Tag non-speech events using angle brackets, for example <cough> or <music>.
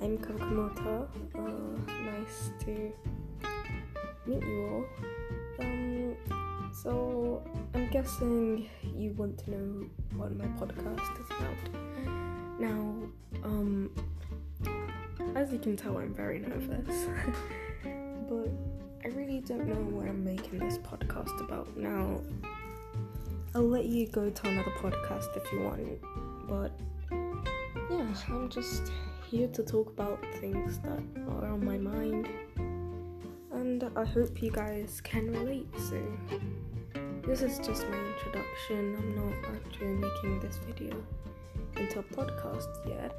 Marta. Uh, nice to meet you all. Um, so I'm guessing you want to know what my podcast is about. Now, um, as you can tell, I'm very nervous, <laughs> but I really don't know what I'm making this podcast about. Now, I'll let you go to another podcast if you want, but yeah, I'm just here to talk about things that are on my mind, and I hope you guys can relate. So, this is just my introduction. I'm not actually making this video into a podcast yet,